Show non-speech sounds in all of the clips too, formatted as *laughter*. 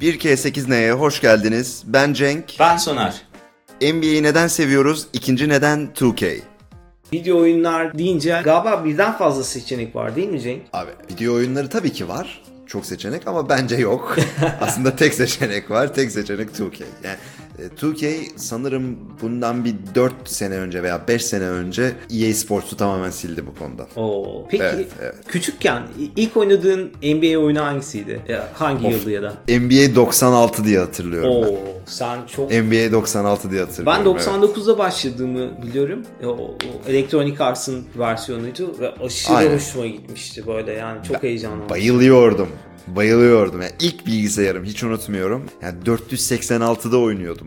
1K8N'ye hoş geldiniz. Ben Cenk. Ben Soner. NBA'yi neden seviyoruz? İkinci neden 2K. Video oyunlar deyince galiba birden fazla seçenek var değil mi Cenk? Abi video oyunları tabii ki var. Çok seçenek ama bence yok. *laughs* Aslında tek seçenek var. Tek seçenek 2K. Yani 2K sanırım bundan bir 4 sene önce veya 5 sene önce EA Sports'u tamamen sildi bu konuda. Oo. Peki Evet, evet. küçükken ilk oynadığın NBA oyunu hangisiydi? Ya, hangi yıldı ya da? NBA 96 diye hatırlıyorum Oo, ben. sen çok NBA 96 diye hatırlıyorum. Ben evet. 99'da başladığımı biliyorum. O, o Electronic Arts'ın versiyonuydu ve aşırı Aynen. hoşuma gitmişti böyle yani çok heyecanlı. Bayılıyordum. Bayılıyordum. Yani ilk bilgisayarım hiç unutmuyorum. Yani 486'da oynuyordum.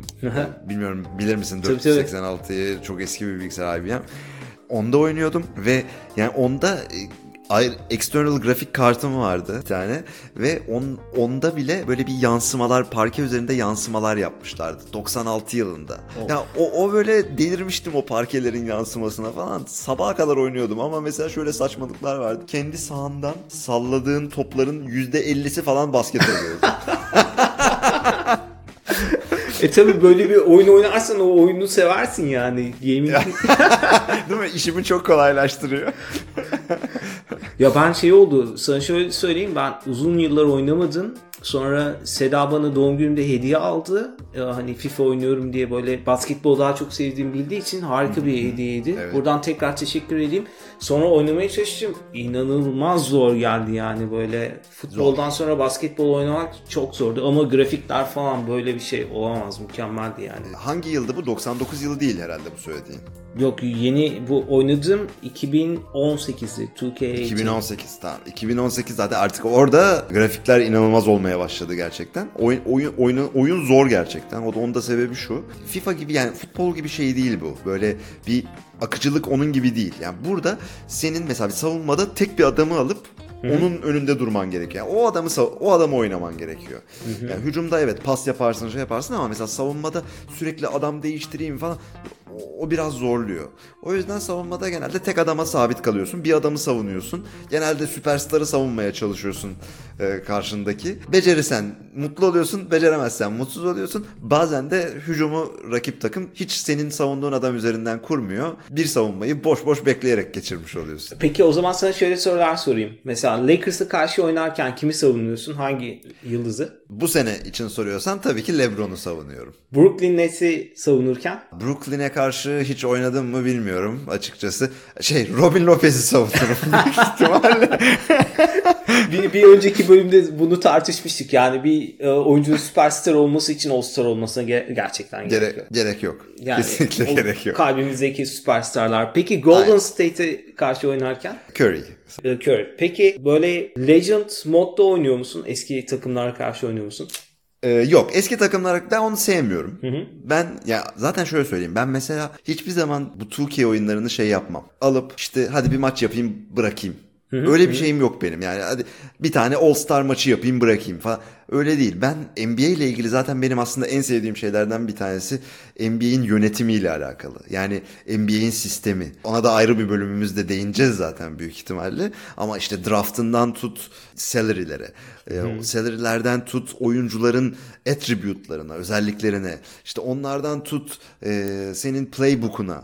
Bilmiyorum bilir misin Tabii, tabii. 486'yı çok eski bir bilgisayar IBM. Onda oynuyordum ve yani onda e, ayrı external grafik kartım vardı bir tane ve on, onda bile böyle bir yansımalar parke üzerinde yansımalar yapmışlardı 96 yılında. Ya o, o böyle delirmiştim o parkelerin yansımasına falan. Sabaha kadar oynuyordum ama mesela şöyle saçmalıklar vardı. Kendi sahandan salladığın topların %50'si falan basket oluyordu. *laughs* E tabi böyle bir oyun oynarsan o oyunu seversin yani. Gaming. *laughs* Değil mi? İşimi çok kolaylaştırıyor. Ya ben şey oldu sana şöyle söyleyeyim ben uzun yıllar oynamadım. Sonra Seda bana doğum günümde hediye aldı. Ya hani FIFA oynuyorum diye böyle basketbol daha çok sevdiğimi bildiği için harika bir hediyeydi. Evet. Buradan tekrar teşekkür edeyim. Sonra oynamaya çalıştım. İnanılmaz zor geldi yani böyle. Futboldan sonra basketbol oynamak çok zordu ama grafikler falan böyle bir şey olamaz. Mükemmeldi yani. Hangi yıldı bu? 99 yılı değil herhalde bu söylediğin. Yok yeni bu oynadığım 2018'di. 2K18. 2018 tamam. 2018 zaten artık orada grafikler inanılmaz olmaya başladı gerçekten. Oyun oyun oyunu, oyun zor gerçekten. O da onun da sebebi şu. FIFA gibi yani futbol gibi şey değil bu. Böyle bir akıcılık onun gibi değil. Yani burada senin mesela bir savunmada tek bir adamı alıp onun önünde durman gerekiyor. Yani o adamı o adamı oynaman gerekiyor. Yani hücumda evet pas yaparsın, şey yaparsın ama mesela savunmada sürekli adam değiştireyim falan o- biraz zorluyor. O yüzden savunmada genelde tek adama sabit kalıyorsun. Bir adamı savunuyorsun. Genelde süperstarı savunmaya çalışıyorsun e, karşındaki. Becerirsen mutlu oluyorsun, beceremezsen mutsuz oluyorsun. Bazen de hücumu rakip takım hiç senin savunduğun adam üzerinden kurmuyor. Bir savunmayı boş boş bekleyerek geçirmiş oluyorsun. Peki o zaman sana şöyle sorular sorayım. Mesela Lakers'a karşı oynarken kimi savunuyorsun? Hangi yıldızı? Bu sene için soruyorsan tabii ki LeBron'u savunuyorum. Brooklyn Nets'i savunurken? Brooklyn'e karşı hiç oynadım mı bilmiyorum açıkçası. Şey Robin Lopez'i savunurum *laughs* ihtimalle. *laughs* bir, bir önceki bölümde bunu tartışmıştık. Yani bir e, oyuncunun süperstar olması için All-Star olmasına ge- gerçekten gerek, Gerek, yok. gerek yok. Yani Kesinlikle gerek yok. Kalbimizdeki süperstarlar. Peki Golden. State'e karşı oynarken? Curry. E, Curry. Peki böyle Legend modda oynuyor musun? Eski takımlara karşı oynuyor musun? Ee, yok eski takımlar ben onu sevmiyorum. Ben ya zaten şöyle söyleyeyim. Ben mesela hiçbir zaman bu 2K oyunlarını şey yapmam. Alıp işte hadi bir maç yapayım bırakayım. Öyle bir şeyim yok benim yani. Hadi bir tane All Star maçı yapayım bırakayım falan. Öyle değil. Ben NBA ile ilgili zaten benim aslında en sevdiğim şeylerden bir tanesi NBA'in yönetimiyle alakalı. Yani NBA'in sistemi. Ona da ayrı bir bölümümüzde değineceğiz zaten büyük ihtimalle. Ama işte draftından tut salary'lere. E, o salary'lerden tut oyuncuların attribute'larına, özelliklerine. işte onlardan tut e, senin playbook'una.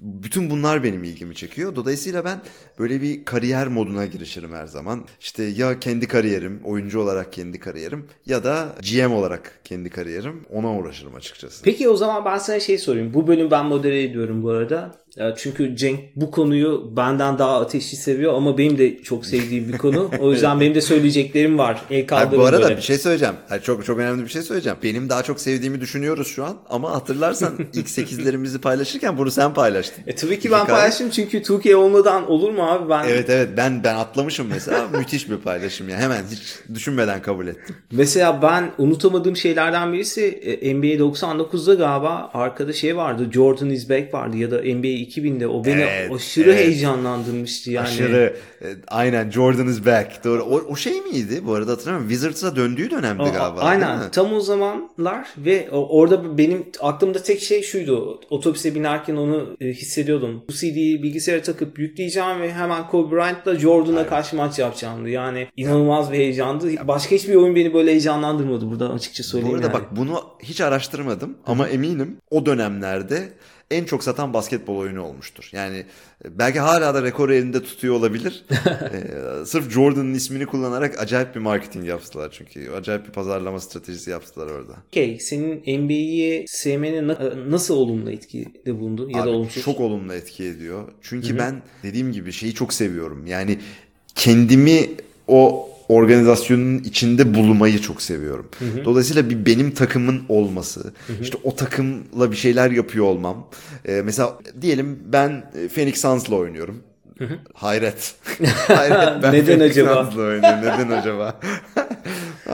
Bütün bunlar benim ilgimi çekiyor. Dolayısıyla ben böyle bir kariyer moduna girişirim her zaman. İşte ya kendi kariyerim, oyuncu olarak kendi kariyerim ya da GM olarak kendi kariyerim. Ona uğraşırım açıkçası. Peki o zaman ben sana şey sorayım. Bu bölüm ben modere ediyorum bu arada. Çünkü Cenk bu konuyu benden daha ateşli seviyor ama benim de çok sevdiğim bir konu. O yüzden benim de söyleyeceklerim var. El Hayır, kaldırın bu arada böyle. bir şey söyleyeceğim. Hayır, çok çok önemli bir şey söyleyeceğim. Benim daha çok sevdiğimi düşünüyoruz şu an ama hatırlarsan *laughs* ilk sekizlerimizi paylaşırken bunu sen paylaştın. E tabii ki ben Hikaye- paylaştım çünkü Türkiye olmadan olur mu abi? Ben Evet evet ben ben atlamışım mesela *laughs* müthiş bir paylaşım ya hemen hiç düşünmeden kabul ettim. Mesela ben unutamadığım şeylerden birisi e, NBA 99'da galiba arkada şey vardı. Jordan is back vardı ya da NBA 2000'de o beni Evet, aşırı evet. heyecanlandırmıştı yani. Aşırı e, aynen Jordan is back. Doğru. O, o şey miydi? Bu arada hatırlamıyorum. Wizards'a döndüğü dönemdi a- galiba. Aynen tam o zamanlar ve o- orada benim aklımda tek şey şuydu. Otobüse binerken onu e, hissediyordum. Bu CD'yi bilgisayara takıp yükleyeceğim ve hemen Kobe Bryant'la Jordan'a karşı maç yapacağımdı. Yani inanılmaz bir heyecandı. Başka hiçbir oyun beni böyle heyecanlandırmadı burada açıkça Bu söyleyeyim arada yani. bak bunu hiç araştırmadım ama eminim o dönemlerde en çok satan basketbol oyunu olmuştur. Yani e, belki hala da rekoru elinde tutuyor olabilir. Ee, *laughs* sırf Jordan'ın ismini kullanarak acayip bir marketing yaptılar çünkü. Acayip bir pazarlama stratejisi yaptılar orada. Okey, senin NBA'yi sevmene na- nasıl olumlu etkide bulundu ya da Abi, olumsuz? Çok olumlu etki ediyor. Çünkü ben dediğim gibi şeyi çok seviyorum. Yani kendimi o organizasyonun içinde bulmayı çok seviyorum. Dolayısıyla bir benim takımın olması, işte o takımla bir şeyler yapıyor olmam. Ee, mesela diyelim ben e, Phoenix Suns'la oynuyorum. Hayret. *laughs* Hayret ben Neden Phoenix acaba? Suns'la oynuyorum. Neden acaba?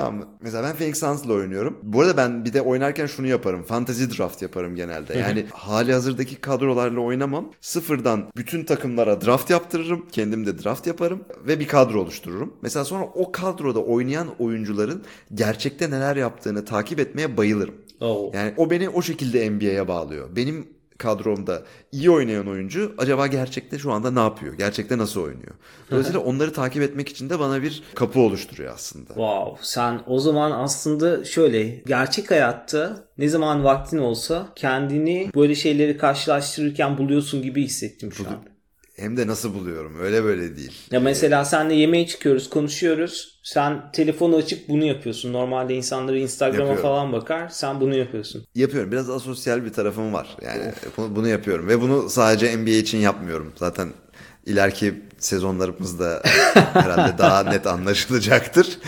Tamam. mı? Mesela ben Phoenix Suns'la oynuyorum. Bu arada ben bir de oynarken şunu yaparım. Fantasy draft yaparım genelde. Yani hali hazırdaki kadrolarla oynamam. Sıfırdan bütün takımlara draft yaptırırım. Kendim de draft yaparım. Ve bir kadro oluştururum. Mesela sonra o kadroda oynayan oyuncuların gerçekte neler yaptığını takip etmeye bayılırım. Oo. Yani o beni o şekilde NBA'ye bağlıyor. Benim kadromda iyi oynayan oyuncu acaba gerçekte şu anda ne yapıyor? Gerçekte nasıl oynuyor? Dolayısıyla onları takip etmek için de bana bir kapı oluşturuyor aslında. Wow, sen o zaman aslında şöyle gerçek hayatta ne zaman vaktin olsa kendini böyle şeyleri karşılaştırırken buluyorsun gibi hissettim şu an. Hem de nasıl buluyorum? Öyle böyle değil. Ya mesela senle yemeğe çıkıyoruz, konuşuyoruz. Sen telefonu açıp bunu yapıyorsun. Normalde insanları Instagram'a Yapıyorum. falan bakar. Sen bunu yapıyorsun. Yapıyorum. Biraz asosyal bir tarafım var. Yani bunu, bunu yapıyorum. Ve bunu sadece NBA için yapmıyorum. Zaten ileriki sezonlarımızda *laughs* herhalde daha net anlaşılacaktır.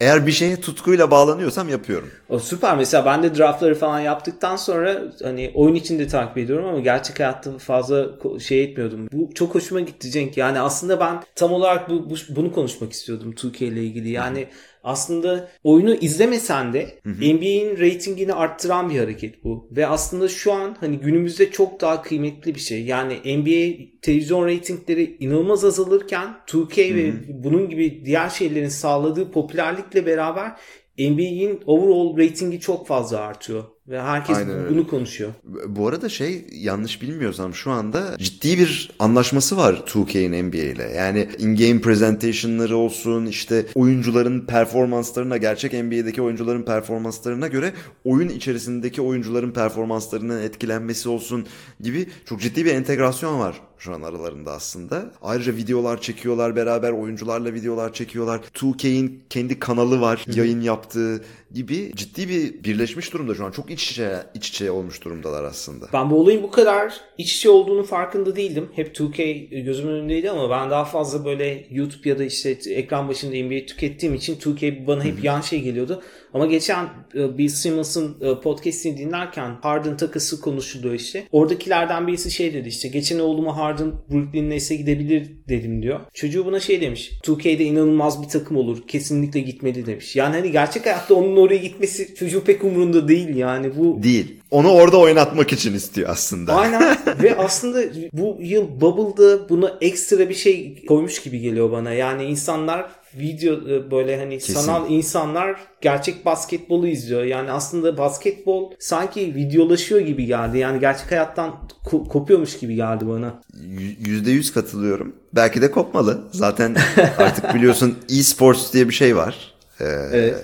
Eğer bir şeye tutkuyla bağlanıyorsam yapıyorum. O süper. Mesela ben de draftları falan yaptıktan sonra hani oyun içinde takip ediyorum ama gerçek hayatta fazla şey etmiyordum. Bu çok hoşuma gitti Cenk. Yani aslında ben tam olarak bu, bu- bunu konuşmak istiyordum 2K ile ilgili. Yani aslında oyunu izlemesen de NBA'in reytingini arttıran bir hareket bu. Ve aslında şu an hani günümüzde çok daha kıymetli bir şey. Yani NBA televizyon reytingleri inanılmaz azalırken 2K ve bunun gibi diğer şeylerin sağladığı popülerlikle beraber NBA'in overall reytingi çok fazla artıyor. Ve herkes Aynen öyle. bunu konuşuyor. Bu arada şey yanlış bilmiyorsam şu anda ciddi bir anlaşması var 2K'in NBA ile. Yani in-game presentation'ları olsun işte oyuncuların performanslarına gerçek NBA'deki oyuncuların performanslarına göre oyun içerisindeki oyuncuların performanslarının etkilenmesi olsun gibi çok ciddi bir entegrasyon var şu an aralarında aslında. Ayrıca videolar çekiyorlar beraber oyuncularla videolar çekiyorlar. 2K'in kendi kanalı var yayın yaptığı gibi ciddi bir birleşmiş durumda şu an. Çok iç içe, iç içe olmuş durumdalar aslında. Ben bu olayın bu kadar iç içe olduğunu farkında değildim. Hep 2K gözümün önündeydi ama ben daha fazla böyle YouTube ya da işte ekran başında NBA tükettiğim için 2K bana hep yan şey geliyordu. Ama geçen e, Bill Simmons'ın e, podcastini dinlerken Harden takısı konuşuluyor işte. Oradakilerden birisi şey dedi işte geçen oğluma Harden Brooklyn Nets'e gidebilir dedim diyor. Çocuğu buna şey demiş. 2K'de inanılmaz bir takım olur. Kesinlikle gitmeli demiş. Yani hani gerçek hayatta onun oraya gitmesi çocuğu pek umurunda değil yani. Bu Değil. Onu orada oynatmak için istiyor aslında. Aynen *laughs* ve aslında bu yıl Bubble'da buna ekstra bir şey koymuş gibi geliyor bana. Yani insanlar video e, böyle hani Kesin. sanal insanlar gerçek basketbolu izliyor. Yani aslında basketbol sanki videolaşıyor gibi geldi. Yani gerçek hayattan ko- kopuyormuş gibi geldi bana. Y- Yüzde yüz katılıyorum. Belki de kopmalı. Zaten artık *laughs* biliyorsun e-sports diye bir şey var. Ee, Evet.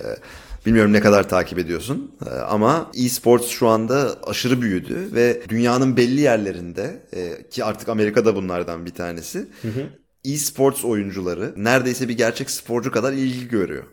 Bilmiyorum ne kadar takip ediyorsun Ee, ama e-sports şu anda aşırı büyüdü ve dünyanın belli yerlerinde e, ki artık Amerika'da bunlardan bir tanesi e-sports oyuncuları neredeyse bir gerçek sporcu kadar ilgi görüyor.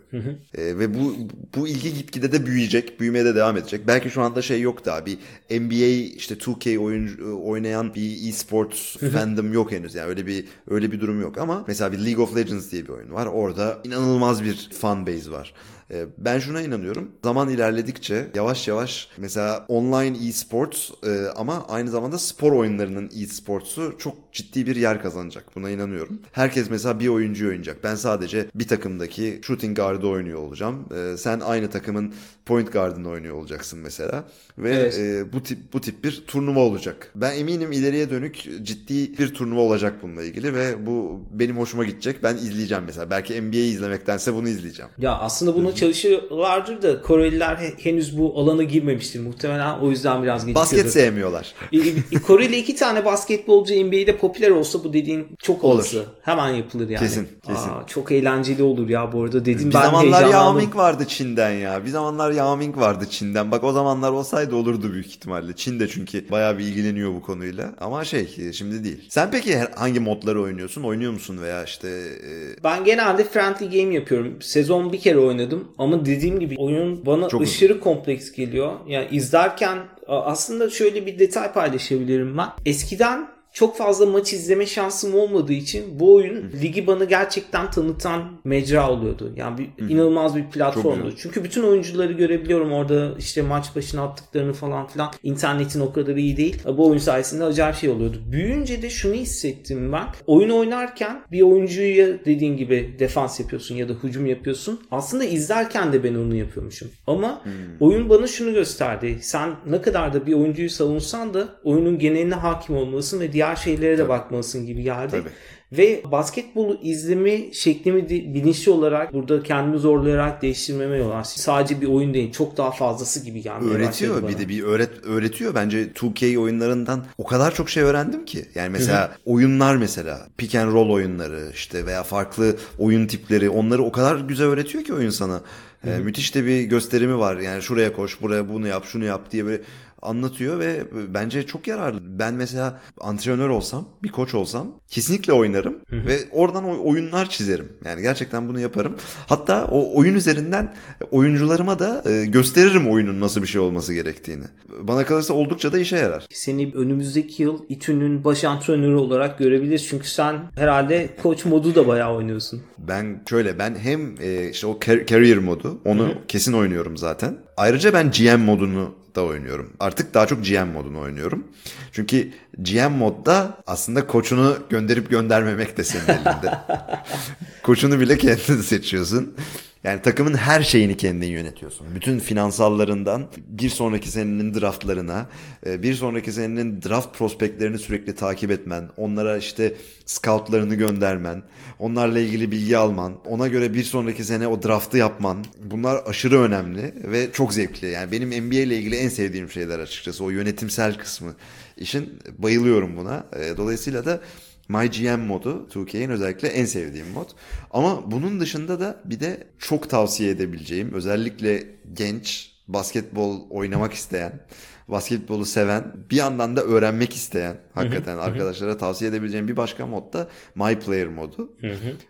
Ee, ve bu bu ilgi gitgide de büyüyecek, büyümeye de devam edecek. Belki şu anda şey yok daha bir NBA işte 2K oyuncu oynayan bir e-sports fandom yok henüz. Yani öyle bir öyle bir durum yok ama mesela bir League of Legends diye bir oyun var. Orada inanılmaz bir fan base var. E, ben şuna inanıyorum. Zaman ilerledikçe yavaş yavaş mesela online e-sports e, ama aynı zamanda spor oyunlarının e-sports'u çok ciddi bir yer kazanacak. Buna inanıyorum. Herkes mesela bir oyuncu oynayacak. Ben sadece bir takımdaki shooting guard'ı oynuyor olacağım. E, sen aynı takımın point guard'ını oynuyor olacaksın mesela. Ve Evet. e, bu tip bu tip bir turnuva olacak. Ben eminim ileriye dönük ciddi bir turnuva olacak bununla ilgili ve bu benim hoşuma gidecek. Ben izleyeceğim mesela. Belki NBA'yi izlemektense bunu izleyeceğim. Ya aslında buna çalışıyorlardır da Koreliler he- henüz bu alana girmemiştir muhtemelen o yüzden biraz gecikiyordur. Basket sevmiyorlar. *laughs* E, e, Koreli iki tane basketbolcu NBA'de popüler olsa bu dediğin çok Olur. olası. Hemen yapılır yani. Kesin, kesin. Aa, çok eğlenceli olur ya bu arada. Dedim Bir ben zamanlar Yao. Ming vardı Çin'den ya. Bir zamanlar Yao Ming vardı Çin'den. Bak o zamanlar olsaydı olurdu büyük ihtimalle. Çin de çünkü bayağı bir ilgileniyor bu konuyla. Ama şey şimdi değil. Sen peki hangi modları oynuyorsun? Oynuyor musun veya işte e, Ben genelde friendly game yapıyorum. Sezon bir kere oynadım ama dediğim gibi oyun bana Çok aşırı kompleks geliyor. Yani izlerken aslında şöyle bir detay paylaşabilirim ben. Eskiden çok fazla maç izleme şansım olmadığı için bu oyun ligi bana gerçekten tanıtan mecra oluyordu. Yani bir, inanılmaz bir platformdu. Çünkü bütün oyuncuları görebiliyorum orada işte maç başına attıklarını falan filan. İnternetin o kadar iyi değil. Bu oyun sayesinde acayip şey oluyordu. Büyüyünce de şunu hissettim ben. Oyun oynarken bir oyuncuya dediğin gibi defans yapıyorsun ya da hücum yapıyorsun. Aslında izlerken de ben onu yapıyormuşum. Ama oyun bana şunu gösterdi. Sen ne kadar da bir oyuncuyu savunsan da oyunun geneline hakim olmalısın ve diğer şeylere de bakmalısın gibi geldi. Tabii. Ve basketbolu izleme şeklimi bilinçli olarak burada kendimi zorlayarak değiştirmeme yol açtı. Sadece bir oyun değil çok daha fazlası gibi gelmeye öğretiyor bana. bir de bir öğret öğretiyor bence 2K oyunlarından o kadar çok şey öğrendim ki. Yani mesela oyunlar mesela pick and roll oyunları işte veya farklı oyun tipleri onları o kadar güzel öğretiyor ki oyun sana. Ee, müthiş de bir gösterimi var. Yani şuraya koş, buraya bunu yap, şunu yap diye böyle anlatıyor ve bence çok yararlı. Ben mesela antrenör olsam, bir koç olsam kesinlikle oynarım ve oradan oy- oyunlar çizerim. Yani gerçekten bunu yaparım. Hatta o oyun üzerinden oyuncularıma da e, gösteririm oyunun nasıl bir şey olması gerektiğini. Bana kalırsa oldukça da işe yarar. Seni önümüzdeki yıl İTÜ'nün baş antrenörü olarak görebiliriz. Çünkü sen herhalde koç modu da bayağı oynuyorsun. Ben şöyle ben hem e, işte o car- career modu onu kesin oynuyorum zaten. Ayrıca ben GM modunu da oynuyorum. Artık daha çok GM modunu oynuyorum. Çünkü GM modda aslında koçunu gönderip göndermemek de senin elinde. *laughs* Koçunu bile kendin seçiyorsun. Yani takımın her şeyini kendin yönetiyorsun. Bütün finansallarından bir sonraki senenin draftlarına, e, bir sonraki senenin draft prospektlerini sürekli takip etmen, onlara işte scoutlarını göndermen, onlarla ilgili bilgi alman, ona göre bir sonraki sene o draftı yapman. Bunlar aşırı önemli ve çok zevkli. Yani benim NBA ile ilgili en sevdiğim şeyler açıkçası o yönetimsel kısmı. İşin bayılıyorum buna. E, Dolayısıyla da My GM modu 2K'in özellikle en sevdiğim mod. Ama bunun dışında da bir de çok tavsiye edebileceğim özellikle genç basketbol oynamak isteyen, basketbolu seven, bir yandan da öğrenmek isteyen hakikaten arkadaşlara tavsiye edebileceğim bir başka mod da My Player modu.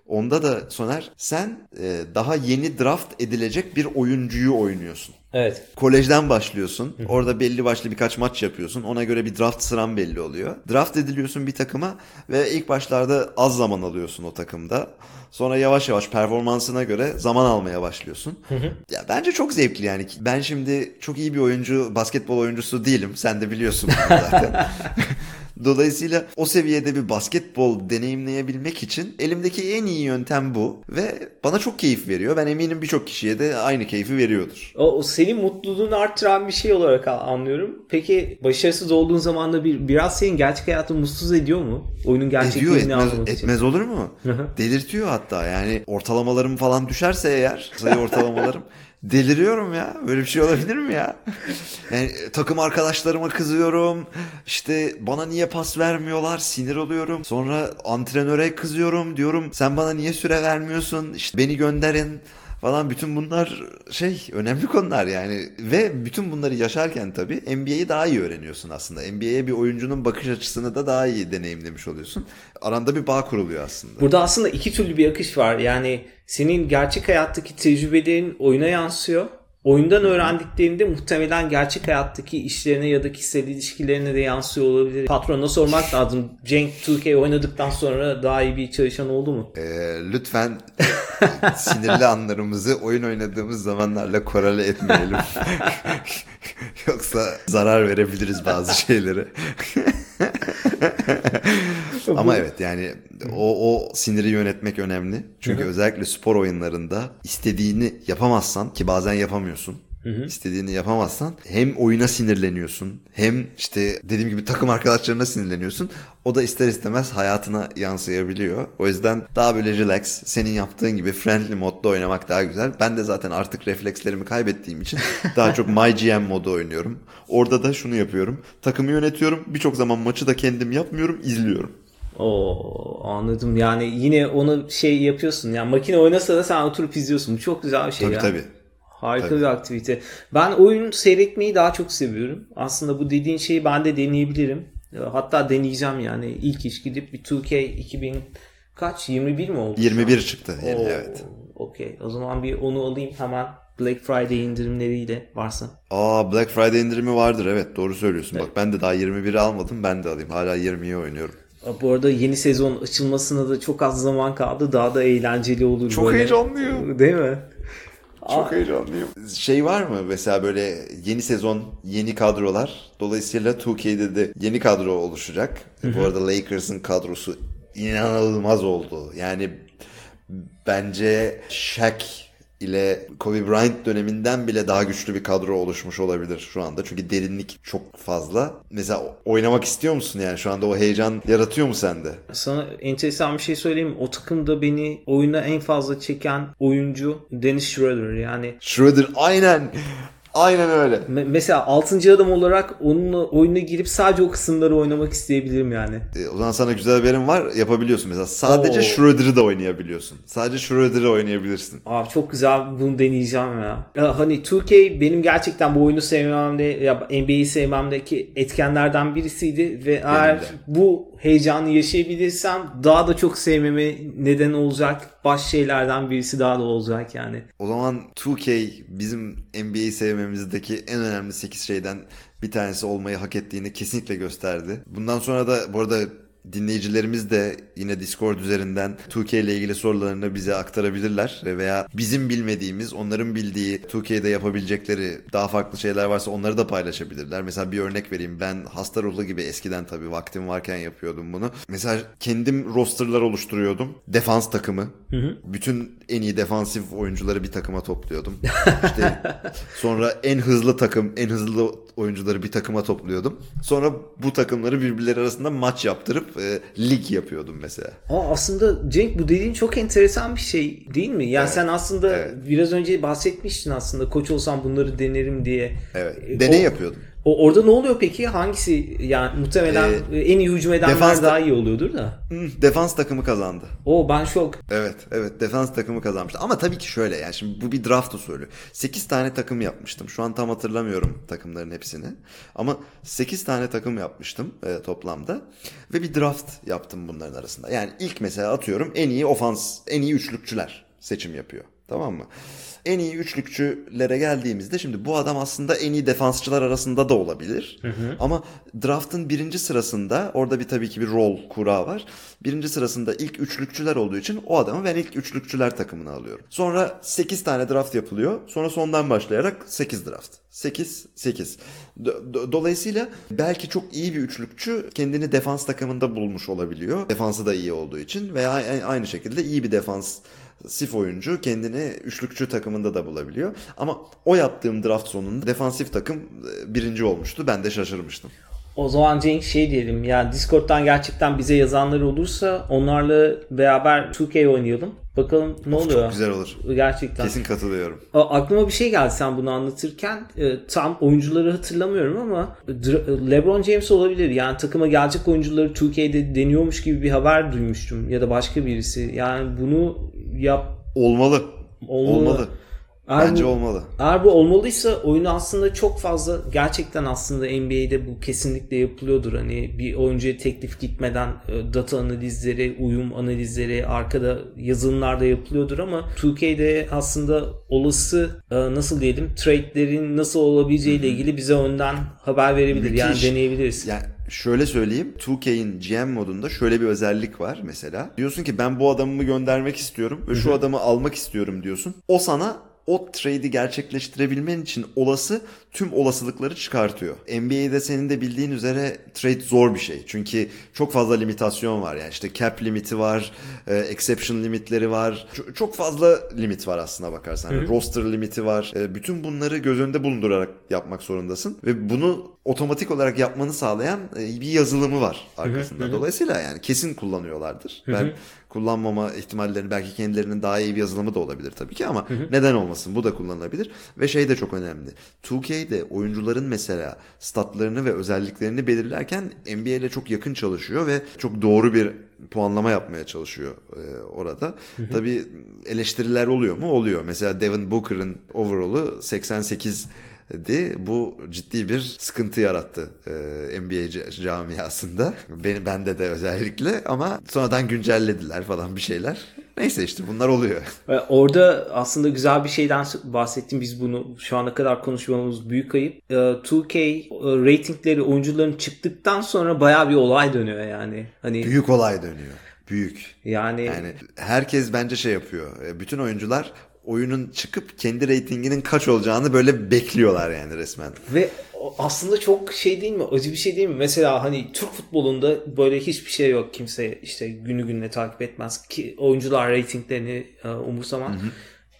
Onda da Soner sen e, daha yeni draft edilecek bir oyuncuyu oynuyorsun. Evet. Kolejden başlıyorsun. Orada belli başlı birkaç maç yapıyorsun. Ona göre bir draft sıran belli oluyor. Draft ediliyorsun bir takıma ve ilk başlarda az zaman alıyorsun o takımda. Sonra yavaş yavaş performansına göre zaman almaya başlıyorsun. Ya bence çok zevkli yani. Ben şimdi çok iyi bir oyuncu, basketbol oyuncusu değilim. Sen de biliyorsun bunu zaten. *laughs* Dolayısıyla o seviyede bir basketbol deneyimleyebilmek için elimdeki en iyi yöntem bu ve bana çok keyif veriyor. Ben eminim birçok kişiye de aynı keyfi veriyordur. O, o senin mutluluğunu artıran bir şey olarak anlıyorum. Peki başarısız olduğun zaman da bir, biraz senin gerçek hayatını mutsuz ediyor mu? Oyunun Ediyor gerçekliğini etmez, anlamak için. etmez olur mu? Delirtiyor hatta yani ortalamalarım falan düşerse eğer sayı ortalamalarım *laughs* deliriyorum ya. Böyle bir şey olabilir mi ya? Yani takım arkadaşlarıma kızıyorum. İşte bana niye pas vermiyorlar? Sinir oluyorum. Sonra antrenöre kızıyorum. Diyorum sen bana niye süre vermiyorsun? İşte beni gönderin falan bütün bunlar şey önemli konular yani ve bütün bunları yaşarken tabii NBA'yi daha iyi öğreniyorsun aslında. NBA'ye bir oyuncunun bakış açısını da daha iyi deneyimlemiş oluyorsun. Aranda bir bağ kuruluyor aslında. Burada aslında iki türlü bir akış var. Yani senin gerçek hayattaki tecrübelerin oyuna yansıyor. Oyundan öğrendiklerinde muhtemelen gerçek hayattaki işlerine ya da kişisel ilişkilerine de yansıyor olabilir. Patrona sormak lazım. Cenk 2K oynadıktan sonra daha iyi bir çalışan oldu mu? Ee, lütfen *laughs* sinirli anlarımızı oyun oynadığımız zamanlarla korele etmeyelim. *laughs* Yoksa zarar verebiliriz bazı şeylere. *laughs* *laughs* Ama evet yani o, o siniri yönetmek önemli. Çünkü özellikle spor oyunlarında istediğini yapamazsan ki bazen yapamıyorsun. Hı İstediğini yapamazsan hem oyuna sinirleniyorsun hem işte dediğim gibi takım arkadaşlarına sinirleniyorsun. O da ister istemez hayatına yansıyabiliyor. O yüzden daha böyle relax, senin yaptığın gibi friendly modda oynamak daha güzel. Ben de zaten artık reflekslerimi kaybettiğim için *laughs* daha çok My GM modu oynuyorum. Orada da şunu yapıyorum. Takımı yönetiyorum. Birçok zaman maçı da kendim yapmıyorum, izliyorum. Oo anladım. Yani yine onu şey yapıyorsun. Yani makine oynasa da sen oturup izliyorsun. Bu çok güzel bir şey tabii, ya. Tabii Harika Tabii. bir aktivite. Ben oyun seyretmeyi daha çok seviyorum. Aslında bu dediğin şeyi ben de deneyebilirim. Hatta deneyeceğim yani. ilk iş gidip bir 2K 2000 kaç? 21 mi oldu? 21 çıktı. Yani, Oo, evet. Okey. O zaman bir onu alayım hemen. Black Friday indirimleriyle varsa. Aa Black Friday indirimi vardır evet doğru söylüyorsun. Evet. Bak ben de daha 21'i almadım ben de alayım. Hala 20'yi oynuyorum. Bu arada yeni sezon açılmasına da çok az zaman kaldı. Daha da eğlenceli olur. Çok böyle. heyecanlıyım. Değil mi? Çok heyecanlıyım. Şey var mı mesela böyle yeni sezon yeni kadrolar. Dolayısıyla 2K'de de yeni kadro oluşacak. Hı-hı. Bu arada Lakers'ın kadrosu inanılmaz oldu. Yani bence Shaq ile Kobe Bryant döneminden bile daha güçlü bir kadro oluşmuş olabilir şu anda. Çünkü derinlik çok fazla. Mesela oynamak istiyor musun yani? Şu anda o heyecan yaratıyor mu sende? Sana enteresan bir şey söyleyeyim. O takımda beni oyuna en fazla çeken oyuncu Dennis Schroeder yani. Schroeder aynen. Aynen öyle. Me- mesela 6. adam olarak onunla oyuna girip sadece o kısımları oynamak isteyebilirim yani. E, o zaman sana güzel haberim var. Yapabiliyorsun mesela. Sadece Oo. Schroeder'ı da oynayabiliyorsun. Sadece Schroeder'ı oynayabilirsin. Abi çok güzel bunu deneyeceğim ya. ya. Hani 2K benim gerçekten bu oyunu sevmemde ya NBA'yi sevmemdeki etkenlerden birisiydi ve eğer bu heyecanı yaşayabilirsem daha da çok sevmeme neden olacak baş şeylerden birisi daha da olacak yani. O zaman 2K bizim NBA'yi sevmemizdeki en önemli 8 şeyden bir tanesi olmayı hak ettiğini kesinlikle gösterdi. Bundan sonra da bu arada dinleyicilerimiz de yine Discord üzerinden 2K ile ilgili sorularını bize aktarabilirler veya bizim bilmediğimiz, onların bildiği 2K'de yapabilecekleri daha farklı şeyler varsa onları da paylaşabilirler. Mesela bir örnek vereyim. Ben hasta ruhlu gibi eskiden tabii vaktim varken yapıyordum bunu. Mesela kendim rosterlar oluşturuyordum. Defans takımı. Hı hı. Bütün en iyi defansif oyuncuları bir takıma topluyordum. İşte *laughs* sonra en hızlı takım, en hızlı oyuncuları bir takıma topluyordum. Sonra bu takımları birbirleri arasında maç yaptırıp e, lig yapıyordum mesela. Aa, aslında Cenk bu dediğin çok enteresan bir şey değil mi? Yani evet. sen aslında evet. biraz önce bahsetmiştin aslında koç olsam bunları denerim diye. Evet. E, Deney o, yapıyordum. O orada ne oluyor peki? Hangisi yani muhtemelen ee, en iyi hücum edenler defans daha iyi oluyordur da. Defans takımı kazandı. O ben şok. Evet, evet defans takımı kazanmıştı. Ama tabii ki şöyle yani şimdi bu bir draft usulü. 8 tane takım yapmıştım. Şu an tam hatırlamıyorum takımların hepsini. Ama 8 tane takım yapmıştım e, toplamda ve bir draft yaptım bunların arasında. Yani ilk mesela atıyorum en iyi ofans, en iyi üçlükçüler seçim yapıyor. Tamam mı? En iyi üçlükçülere geldiğimizde şimdi bu adam aslında en iyi defansçılar arasında da olabilir. Hı hı. Ama draftın birinci sırasında orada bir tabii ki bir rol kura var. Birinci sırasında ilk üçlükçüler olduğu için o adamı ben ilk üçlükçüler takımına alıyorum. Sonra 8 tane draft yapılıyor. Sonra sondan başlayarak 8 draft. 8 8. Dolayısıyla belki çok iyi bir üçlükçü kendini defans takımında bulmuş olabiliyor. Defansı da iyi olduğu için veya aynı şekilde iyi bir defans sif oyuncu kendini üçlükçü takımında da bulabiliyor. Ama o yaptığım draft sonunda defansif takım e, birinci olmuştu. Ben de şaşırmıştım. O zaman Cenk şey diyelim ya Discord'dan gerçekten bize yazanlar olursa onlarla beraber 2K oynayalım. Bakalım ne of, oluyor. Çok güzel olur. Gerçekten. Kesin katılıyorum. Aklıma bir şey geldi sen bunu anlatırken. E, tam oyuncuları hatırlamıyorum ama LeBron James olabilir. Yani takıma gelecek oyuncuları 2K'de deniyormuş gibi bir haber duymuştum. Ya da başka birisi. Yani bunu yap. Olmalı. Olmalı. Olmalı. Eğer Bence bu, olmalı. Eğer bu olmalıysa oyunu aslında çok fazla gerçekten aslında NBA'de bu kesinlikle yapılıyordur. Hani bir oyuncuya teklif gitmeden e, data analizleri, uyum analizleri arkada yazılımlarda yapılıyordur ama 2K'de aslında olası e, nasıl diyelim trade'lerin nasıl olabileceği ile ilgili bize önden haber verebilir. Müthiş. Yani deneyebiliriz. Yani Şöyle söyleyeyim. 2K'in GM modunda şöyle bir özellik var mesela. Diyorsun ki ben bu adamımı göndermek istiyorum ve şu adamı almak istiyorum diyorsun. O sana o trade'i gerçekleştirebilmen için olası tüm olasılıkları çıkartıyor. NBA'de senin de bildiğin üzere trade zor bir şey. Çünkü çok fazla limitasyon var. Yani işte cap limiti var, e, exception limitleri var. Çok, çok fazla limit var aslına bakarsan. Yani roster limiti var. E, bütün bunları göz önünde bulundurarak yapmak zorundasın. Ve bunu otomatik olarak yapmanı sağlayan e, bir yazılımı var arkasında. Dolayısıyla yani kesin kullanıyorlardır. Ben kullanmama ihtimallerini belki kendilerinin daha iyi bir yazılımı da olabilir tabii ki ama neden olmasın bu da kullanılabilir ve şey de çok önemli. 2K'de oyuncuların mesela statlarını ve özelliklerini belirlerken NBA ile çok yakın çalışıyor ve çok doğru bir puanlama yapmaya çalışıyor e, orada. Tabii eleştiriler oluyor mu? Oluyor. Mesela Devin Booker'ın overall'ı 88 di. Bu ciddi bir sıkıntı yarattı e, NBA camiasında. Benim bende de özellikle ama sonradan güncellediler falan bir şeyler. Neyse işte bunlar oluyor. Orada aslında güzel bir şeyden bahsettim. Biz bunu şu ana kadar konuşmamız büyük ayıp. 2K ratingleri oyuncuların çıktıktan sonra baya bir olay dönüyor yani. Hani büyük olay dönüyor. Büyük. Yani yani herkes bence şey yapıyor. Bütün oyuncular oyunun çıkıp kendi reytinginin kaç olacağını böyle bekliyorlar yani resmen. Ve aslında çok şey değil mi? Acı bir şey değil mi? Mesela hani Türk futbolunda böyle hiçbir şey yok. Kimse işte günü gününe takip etmez ki oyuncular reytinglerini e, umursamaz. Hı hı.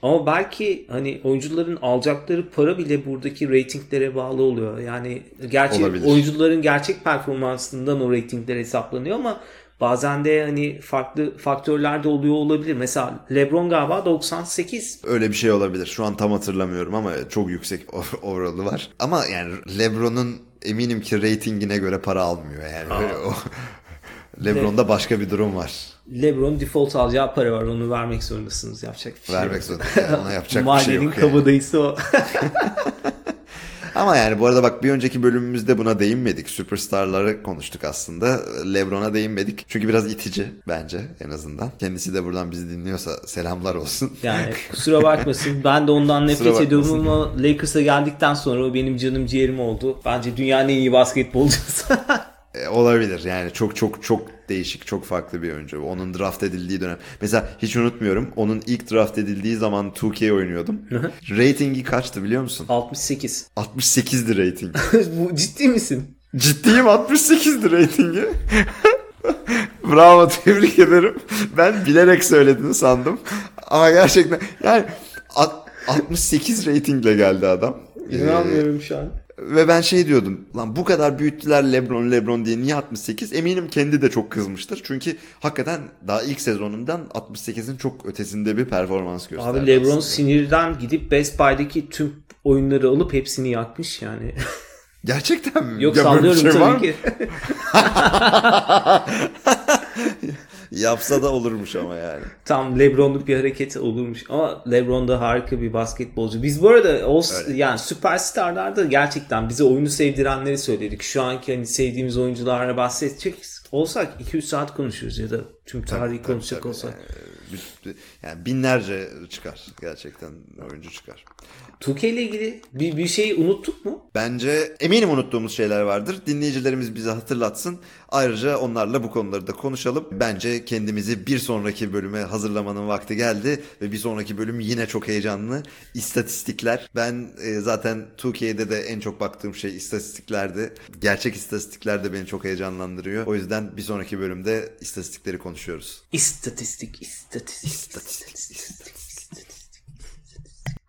Ama belki hani oyuncuların alacakları para bile buradaki reytinglere bağlı oluyor. Yani gerçi Olabilir. oyuncuların gerçek performansından o reytingler hesaplanıyor ama Bazen de hani farklı faktörler de oluyor olabilir. Mesela LeBron galiba 98. Öyle bir şey olabilir. Şu an tam hatırlamıyorum ama çok yüksek overall'ı *laughs* var. Ama yani LeBron'un eminim ki reytingine göre para almıyor yani. *laughs* O LeBron'da başka bir durum var. LeBron default alacağı para var. Onu vermek zorundasınız. Yapacak bir şey Vermek zorundasınız. Yani ona yapacak bir *laughs* şey yok. Mahallenin kabadayısı o. Ama yani bu arada bak bir önceki bölümümüzde buna değinmedik. Süperstarları konuştuk aslında. Lebron'a değinmedik. Çünkü biraz itici bence en azından. Kendisi de buradan bizi dinliyorsa selamlar olsun. Yani kusura bakmasın. Ben de ondan nefret ediyorum ama Lakers'a geldikten sonra o benim canım ciğerim oldu. Bence dünyanın en iyi basketbolcusu. E, olabilir yani çok çok çok değişik çok farklı bir oyuncu. Onun draft edildiği dönem. Mesela hiç unutmuyorum onun ilk draft edildiği zaman 2K oynuyordum. Ratingi kaçtı biliyor musun? 68. 68'di rating. Bu ciddi misin? Ciddiyim 68'di ratingi. Bravo tebrik ederim. Ben bilerek söylediğini sandım. Ama gerçekten yani 68 ratingle geldi adam. İnanmıyorum ee, şu an. Ve ben şey diyordum. Lan bu kadar büyüttüler Lebron Lebron diye niye 68? Eminim kendi de çok kızmıştır. Çünkü hakikaten daha ilk sezonundan 68'in çok ötesinde bir performans gösterdi. Abi Lebron aslında. sinirden gidip Best Buy'daki tüm oyunları alıp hepsini yakmış yani. *laughs* Gerçekten mi? Yok ya sallıyorum şey tabii ki. *laughs* *laughs* Yapsa da olurmuş ama yani. Tam Lebron'luk bir hareket olurmuş. Ama Lebron da harika bir basketbolcu. Biz bu arada o yani süperstarlarda gerçekten bize oyunu sevdirenleri söyledik. Şu anki hani sevdiğimiz oyuncularla bahsedecek olsak 2-3 saat konuşuruz ya da tüm tarihi tabii, konuşacak tabii, olsak. Yani, yani binlerce çıkar gerçekten oyuncu çıkar. Tuke ile ilgili bir, bir şey unuttuk mu? Bence eminim unuttuğumuz şeyler vardır. Dinleyicilerimiz bize hatırlatsın. Ayrıca onlarla bu konuları da konuşalım. Bence kendimizi bir sonraki bölüme hazırlamanın vakti geldi. Ve bir sonraki bölüm yine çok heyecanlı. İstatistikler. Ben e, zaten Türkiye'de de en çok baktığım şey istatistiklerdi. Gerçek istatistikler de beni çok heyecanlandırıyor. O yüzden bir sonraki bölümde istatistikleri konuşuyoruz. İstatistik, istatistik, スタチ